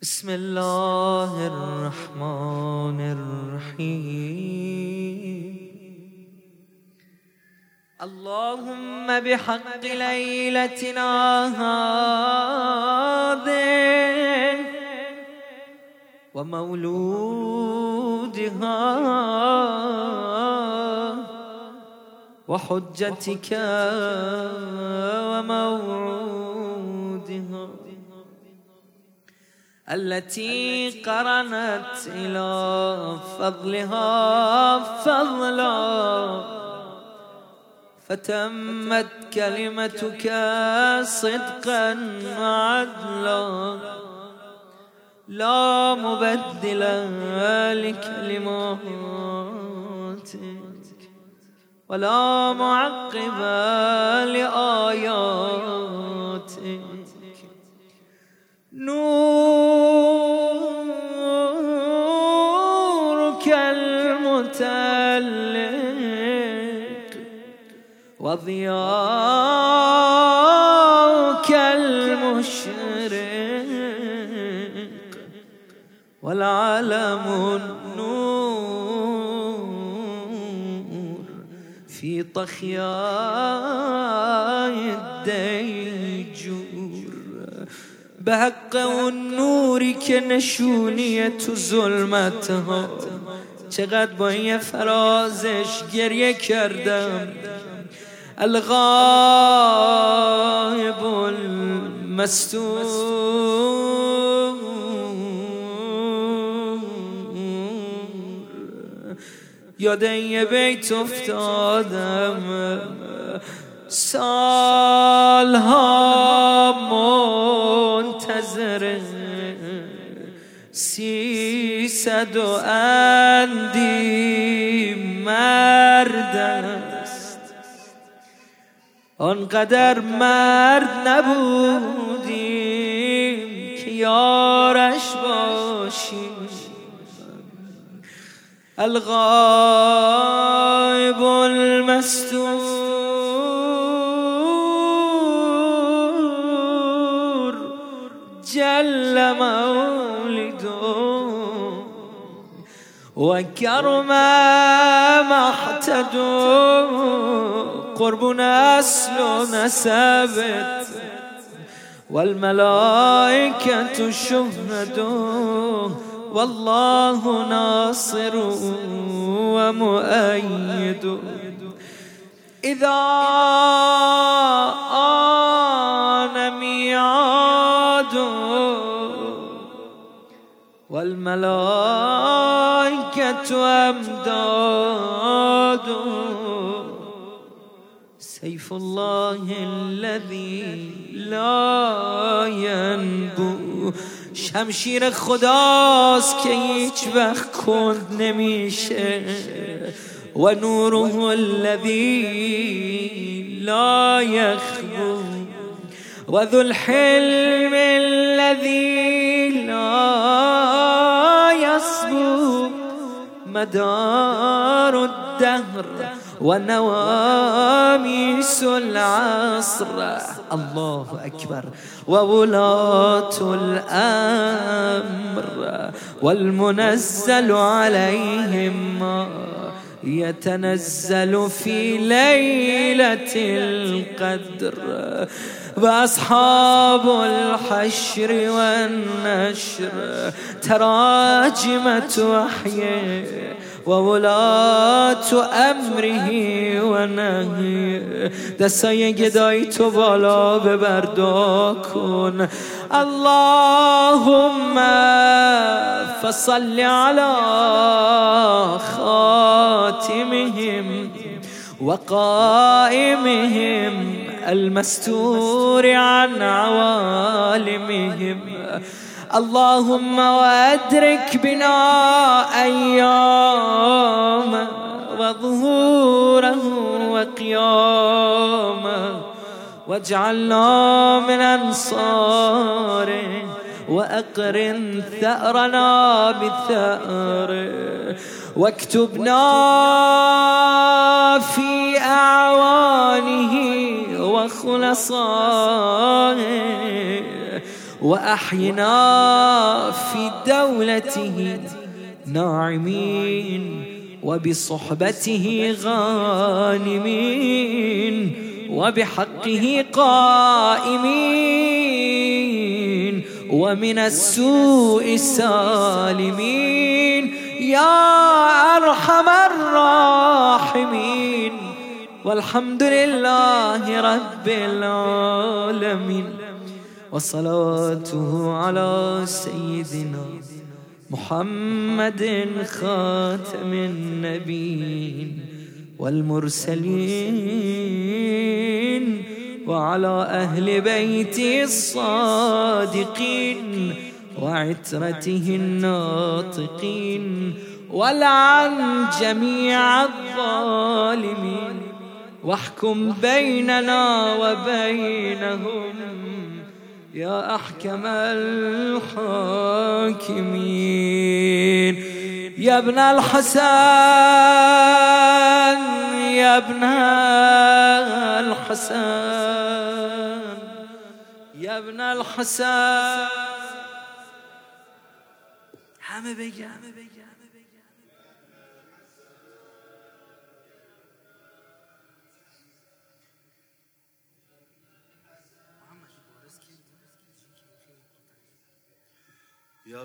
بسم الله الرحمن الرحيم. اللهم بحق ليلتنا هذه ومولودها وحجتك وموعودها. التي قرنت إلى فضلها فضلا. فتمت كلمتك صدقا وعدلا. لا مبدل لكلماتك ولا معقب لآياتك المتلق وضياءك المشرق والعالم النور في طخياء الديجور. بحق النور که نشونی تو ظلمتها چقدر با این فرازش گریه کردم. الغائب المستور. یاد یه بیت افتادم. سالها منتظر سیصد و اندی مرد است. آنقدر مرد نبودیم که یارش باشیم. الغایب المستور. جل مولده وكرم ما احتدوا قرب نسل نسبت والملائكة شهدوا والله ناصر ومؤيد. إذا والملائكة أمداد. سيف الله الذي لا ينبو. شمشیر خداست که هیچ وقت کند نمیشه. و نوره الذی لا یخبو. و ذو الحلم الذی لا يصبو مدار الدهر ونواميس العصر. الله أكبر. وولاة الأمر والمنزل عليهم. يتنزل في ليلة القدر وأصحاب الحشر والنشر تراجمة وحي وولاة أمره و نهی دستای گدایی تو بالا ببردا کن اللهم فصل على خاتمهم وقائمهم المستور عن عوالمهم. اللهم وأدرك بنا أيام وظهوره وقيامه واجعلنا من أنصاره. وأقرن ثأرنا بثأره واكتبنا في أعوانه وخلصائه وأحينا في دولته ناعمين وبصحبته غانمين وبحقه قائمين ومن السوء سالمين يا أرحم الراحمين. والحمد لله رب العالمين. وصلاته على سيدنا محمد خاتم النبيين والمرسلين. وعلى أهل بيته الصادقين وعترته الناطقين ولعن جميع الظالمين. واحكم بيننا وبينهم يا أحكم الحاكمين. يا ابن الحسن يا ابن الحسن. ابن الحسن. همه بگم. Ya